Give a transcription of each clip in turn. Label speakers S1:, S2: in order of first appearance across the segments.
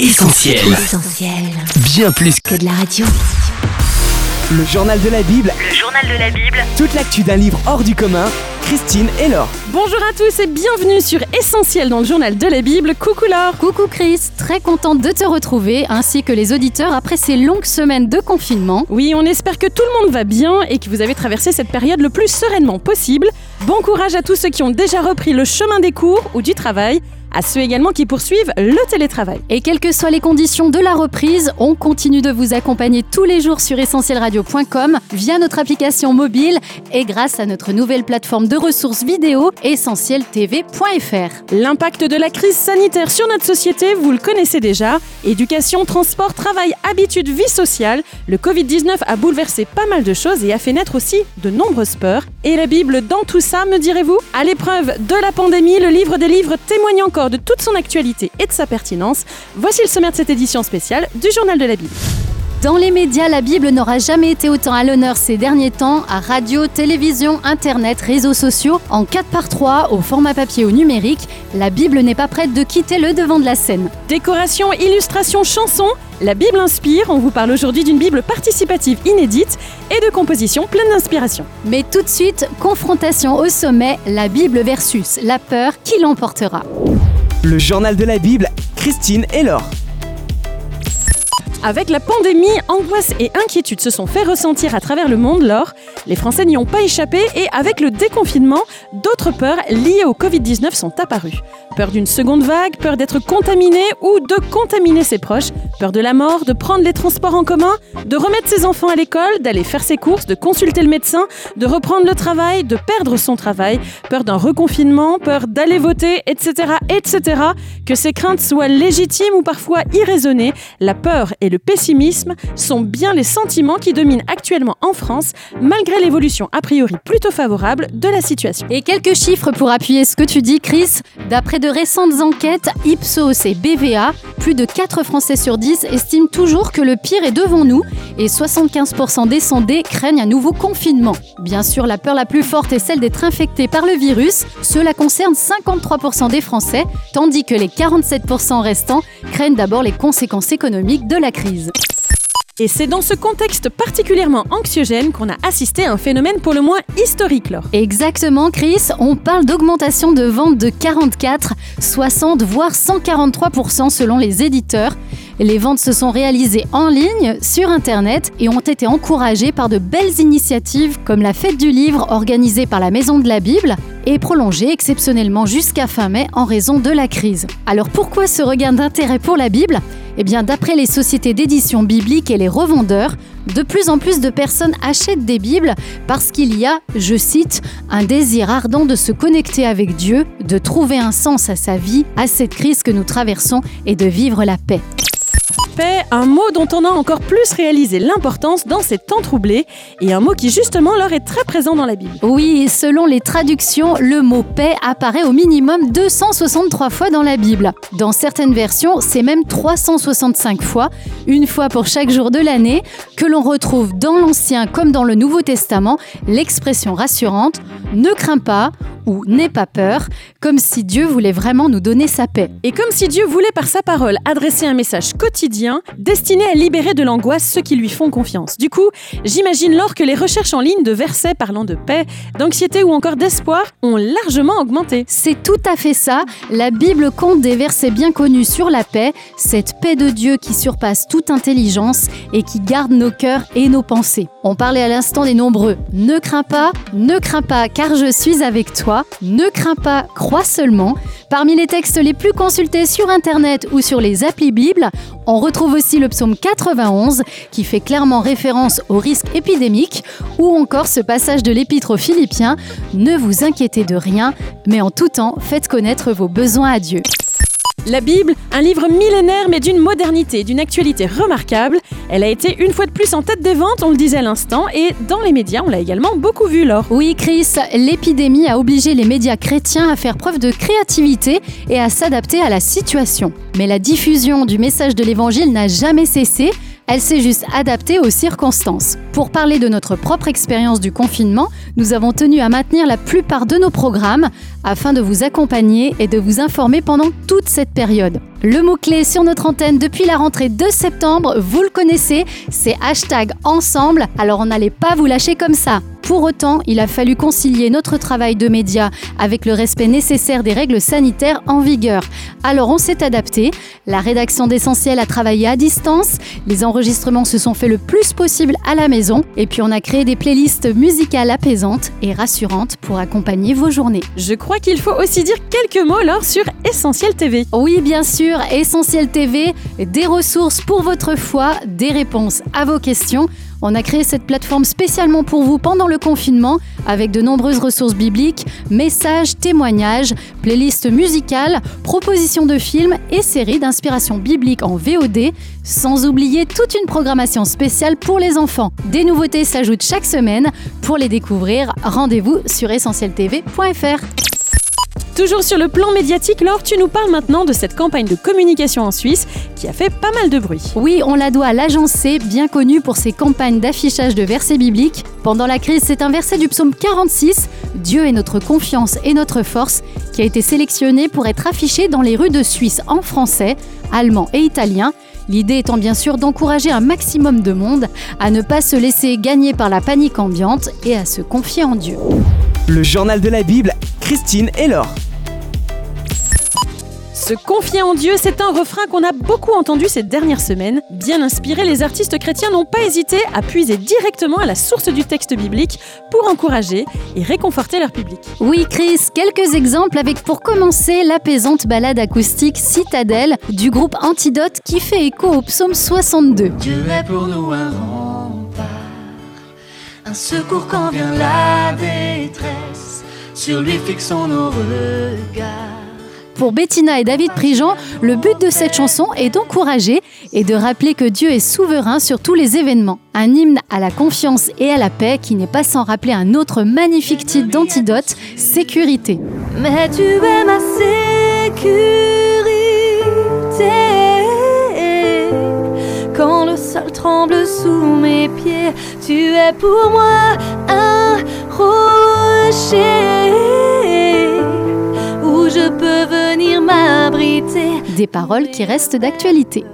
S1: Essentiel.
S2: Essentiel.
S1: Bien plus
S2: Que de la radio.
S3: Le journal de la Bible,
S4: Le journal de la Bible,
S3: toute l'actu d'un livre hors du commun, Christine et Laure.
S5: Bonjour à tous et bienvenue sur Essentiel dans le journal de la Bible. Coucou Laure
S6: Coucou Chris, très contente de te retrouver, ainsi que les auditeurs après ces longues semaines de confinement.
S5: Oui, on espère que tout le monde va bien et que vous avez traversé cette période le plus sereinement possible. Bon courage à tous ceux qui ont déjà repris le chemin des cours ou du travail, à ceux également qui poursuivent le télétravail.
S6: Et quelles que soient les conditions de la reprise, on continue de vous accompagner tous les jours sur essentielradio.com via notre application mobile et grâce à notre nouvelle plateforme de ressources vidéo essentieltv.fr.
S5: L'impact de la crise sanitaire sur notre société, vous le connaissez déjà. Éducation, transport, travail, habitudes, vie sociale. Le Covid-19 a bouleversé pas mal de choses et a fait naître aussi de nombreuses peurs. Et la Bible dans tout ça, me direz-vous À l'épreuve de la pandémie, le livre des livres témoigne encore de toute son actualité et de sa pertinence. Voici le sommaire de cette édition spéciale du Journal de la Bible.
S6: Dans les médias, la Bible n'aura jamais été autant à l'honneur ces derniers temps, à radio, télévision, internet, réseaux sociaux. En 4 par 3, au format papier ou numérique, la Bible n'est pas prête de quitter le devant de la scène.
S5: Décoration, illustration, chanson, la Bible inspire. On vous parle aujourd'hui d'une Bible participative inédite et de composition pleine d'inspiration.
S6: Mais tout de suite, confrontation au sommet, la Bible versus la peur, qui l'emportera?
S3: Le journal de la Bible, Christine et Laure.
S5: Avec la pandémie, angoisse et inquiétude se sont fait ressentir à travers le monde lors. Les Français n'y ont pas échappé et avec le déconfinement, d'autres peurs liées au Covid-19 sont apparues. Peur d'une seconde vague, peur d'être contaminé ou de contaminer ses proches, peur de la mort, de prendre les transports en commun, de remettre ses enfants à l'école, d'aller faire ses courses, de consulter le médecin, de reprendre le travail, de perdre son travail, peur d'un reconfinement, peur d'aller voter, etc., etc. Que ces craintes soient légitimes ou parfois irraisonnées, la peur et le pessimisme sont bien les sentiments qui dominent actuellement en France, malgré l'évolution a priori plutôt favorable de la situation.
S6: Et quelques chiffres pour appuyer ce que tu dis, Chris. D'après de récentes enquêtes, Ipsos et BVA, plus de 4 Français sur 10 estiment toujours que le pire est devant nous et 75% des sondés craignent un nouveau confinement. Bien sûr, la peur la plus forte est celle d'être infecté par le virus. Cela concerne 53% des Français, tandis que les 47% restants craignent d'abord les conséquences économiques de la crise.
S5: Et c'est dans ce contexte particulièrement anxiogène qu'on a assisté à un phénomène pour le moins historique, Laure.
S6: Exactement, Chris. On parle d'augmentation de ventes de 44, 60, voire 143% selon les éditeurs. Les ventes se sont réalisées en ligne, sur Internet, et ont été encouragées par de belles initiatives comme la fête du livre organisée par la Maison de la Bible et prolongée exceptionnellement jusqu'à fin mai en raison de la crise. Alors pourquoi ce regain d'intérêt pour la Bible? Eh bien, d'après les sociétés d'édition biblique et les revendeurs, de plus en plus de personnes achètent des Bibles parce qu'il y a, je cite, un désir ardent de se connecter avec Dieu, de trouver un sens à sa vie, à cette crise que nous traversons et de vivre la paix.
S5: Paix, un mot dont on a encore plus réalisé l'importance dans ces temps troublés et un mot qui justement leur est très présent dans la Bible.
S6: Oui, selon les traductions, le mot paix apparaît au minimum 263 fois dans la Bible. Dans certaines versions, c'est même 365 fois, une fois pour chaque jour de l'année, que l'on retrouve dans l'Ancien comme dans le Nouveau Testament l'expression rassurante ne crains pas ou n'aie pas peur, comme si Dieu voulait vraiment nous donner sa paix.
S5: Et comme si Dieu voulait par sa parole adresser un message quotidien destiné à libérer de l'angoisse ceux qui lui font confiance. Du coup, j'imagine lors que les recherches en ligne de versets parlant de paix, d'anxiété ou encore d'espoir ont largement augmenté.
S6: C'est tout à fait ça. La Bible compte des versets bien connus sur la paix, cette paix de Dieu qui surpasse toute intelligence et qui garde nos cœurs et nos pensées. On parlait à l'instant des nombreux Ne crains pas, ne crains pas car je suis avec toi, ne crains pas, crois seulement. Parmi les textes les plus consultés sur Internet ou sur les applis Bible, on retrouve aussi le psaume 91 qui fait clairement référence aux risques épidémiques ou encore ce passage de l'épître aux Philippiens Ne vous inquiétez de rien, mais en tout temps faites connaître vos besoins à Dieu.
S5: La Bible, un livre millénaire mais d'une modernité, d'une actualité remarquable. Elle a été une fois de plus en tête des ventes, on le disait à l'instant, et dans les médias, on l'a également beaucoup vu, Laure.
S6: Oui, Chris, l'épidémie a obligé les médias chrétiens à faire preuve de créativité et à s'adapter à la situation. Mais la diffusion du message de l'Évangile n'a jamais cessé. Elle s'est juste adaptée aux circonstances. Pour parler de notre propre expérience du confinement, nous avons tenu à maintenir la plupart de nos programmes afin de vous accompagner et de vous informer pendant toute cette période. Le mot-clé sur notre antenne depuis la rentrée de septembre, vous le connaissez, c'est hashtag ensemble, alors on n'allait pas vous lâcher comme ça. Pour autant, il a fallu concilier notre travail de médias avec le respect nécessaire des règles sanitaires en vigueur. Alors on s'est adapté, la rédaction d'Essentiel a travaillé à distance, les enregistrements se sont faits le plus possible à la maison, et puis on a créé des playlists musicales apaisantes et rassurantes pour accompagner vos journées.
S5: Je crois qu'il faut aussi dire quelques mots alors sur Essentiel TV.
S6: Oui, bien sûr, Essentiel TV, des ressources pour votre foi, des réponses à vos questions. On a créé cette plateforme spécialement pour vous pendant le confinement avec de nombreuses ressources bibliques, messages, témoignages, playlists musicales, propositions de films et séries d'inspiration biblique en VOD, sans oublier toute une programmation spéciale pour les enfants. Des nouveautés s'ajoutent chaque semaine. Pour les découvrir, rendez-vous sur essentieltv.fr.
S5: Toujours sur le plan médiatique, Laure, tu nous parles maintenant de cette campagne de communication en Suisse qui a fait pas mal de bruit.
S6: Oui, on la doit à l'agence C, bien connue pour ses campagnes d'affichage de versets bibliques. Pendant la crise, c'est un verset du psaume 46, Dieu est notre confiance et notre force, qui a été sélectionné pour être affiché dans les rues de Suisse en français, allemand et italien. L'idée étant bien sûr d'encourager un maximum de monde à ne pas se laisser gagner par la panique ambiante et à se confier en Dieu.
S3: Le journal de la Bible, Christine et Laure.
S5: Se confier en Dieu, c'est un refrain qu'on a beaucoup entendu ces dernières semaines. Bien inspirés, les artistes chrétiens n'ont pas hésité à puiser directement à la source du texte biblique pour encourager et réconforter leur public.
S6: Oui, Chris, quelques exemples avec pour commencer l'apaisante balade acoustique Citadelle du groupe Antidote qui fait écho au psaume 62.
S1: Dieu est pour nous un rempart, un secours quand vient la détresse. Sur lui fixons nos regards.
S6: Pour Bettina et David Prigent, le but de cette chanson est d'encourager et de rappeler que Dieu est souverain sur tous les événements. Un hymne à la confiance et à la paix qui n'est pas sans rappeler un autre magnifique titre d'antidote, Sécurité.
S1: Mais tu es ma sécurité. Quand le sol tremble sous mes pieds, tu es pour moi un rocher
S6: Des paroles qui restent d'actualité.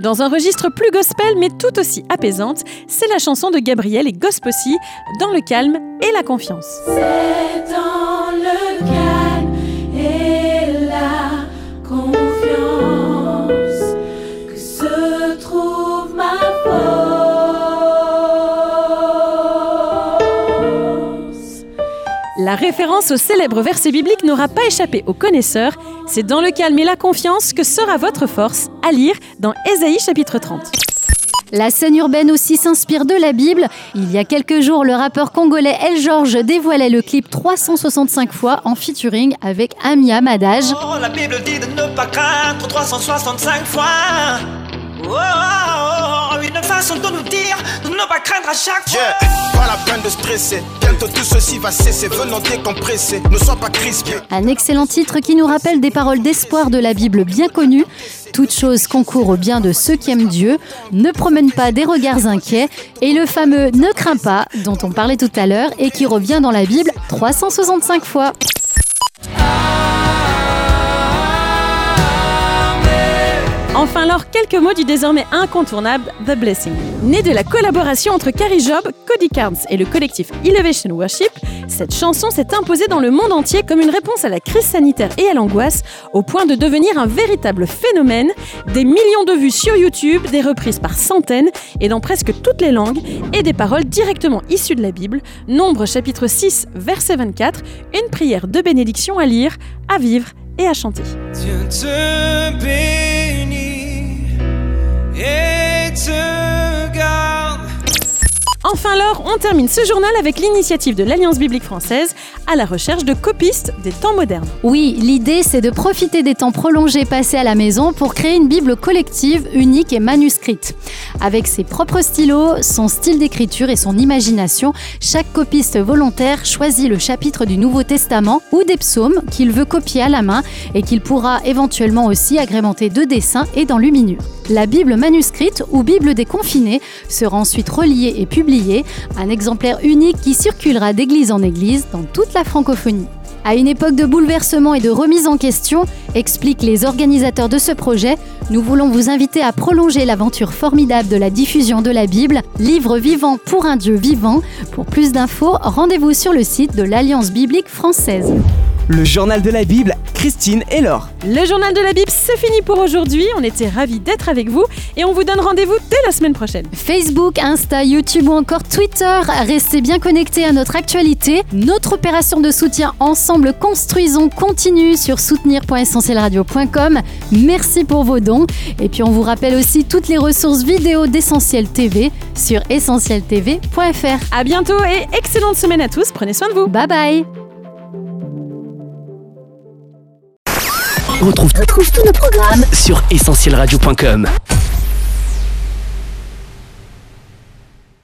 S5: Dans un registre plus gospel mais tout aussi apaisante, c'est la chanson de Gabriel et Gospossi, Dans le calme et la confiance.
S1: C'est dans le calme La
S5: référence au célèbre verset biblique n'aura pas échappé aux connaisseurs. C'est dans le calme et la confiance que sera votre force, à lire dans Ésaïe chapitre 30.
S6: La scène urbaine aussi s'inspire de la Bible. Il y a quelques jours, le rappeur congolais El George dévoilait le clip 365 fois en featuring avec Amia Madage.
S2: Oh, la Bible dit de ne pas craindre 365 fois. Oh, oh, oh, une façon de nous dire de ne pas craindre à chaque fois.
S4: Yeah, pas la peine de stresser. Bientôt tout ceci va cesser. Venons décompresser. Ne sois pas crispé.
S6: Un excellent titre qui nous rappelle des paroles d'espoir de la Bible bien connues. Toute chose concourt au bien de ceux qui aiment Dieu, ne promène pas des regards inquiets, et le fameux ne crains pas dont on parlait tout à l'heure et qui revient dans la Bible 365 fois.
S5: Enfin alors, quelques mots du désormais incontournable The Blessing. Né de la collaboration entre Carrie Job, Cody Carnes et le collectif Elevation Worship, cette chanson s'est imposée dans le monde entier comme une réponse à la crise sanitaire et à l'angoisse, au point de devenir un véritable phénomène. Des millions de vues sur YouTube, des reprises par centaines et dans presque toutes les langues, et des paroles directement issues de la Bible. Nombre chapitre 6, verset 24, une prière de bénédiction à lire, à vivre et à chanter.
S2: Bénit et te garde.
S5: Enfin Laure, on termine ce journal avec l'initiative de l'Alliance biblique française à la recherche de copistes des temps modernes.
S6: Oui, l'idée c'est de profiter des temps prolongés passés à la maison pour créer une Bible collective, unique et manuscrite. Avec ses propres stylos, son style d'écriture et son imagination, chaque copiste volontaire choisit le chapitre du Nouveau Testament ou des psaumes qu'il veut copier à la main et qu'il pourra éventuellement aussi agrémenter de dessins et d'enluminures. La Bible manuscrite ou Bible des confinés sera ensuite reliée et publiée, un exemplaire unique qui circulera d'église en église dans toute la francophonie. À une époque de bouleversement et de remise en question, expliquent les organisateurs de ce projet, nous voulons vous inviter à prolonger l'aventure formidable de la diffusion de la Bible, livre vivant pour un Dieu vivant. Pour plus d'infos, rendez-vous sur le site de l'Alliance biblique française.
S3: Le journal de la Bible, Christine et Laure.
S5: Le journal de la Bible, c'est fini pour aujourd'hui. On était ravis d'être avec vous et on vous donne rendez-vous dès la semaine prochaine.
S6: Facebook, Insta, YouTube ou encore Twitter, restez bien connectés à notre actualité. Notre opération de soutien Ensemble Construisons continue sur soutenir.essentielradio.com. Merci pour vos dons. Et puis on vous rappelle aussi toutes les ressources vidéo d'Essentiel TV sur essentieltv.fr.
S5: À bientôt et excellente semaine à tous. Prenez soin de vous.
S6: Bye bye
S7: Retrouve, tous nos programmes sur essentielradio.com.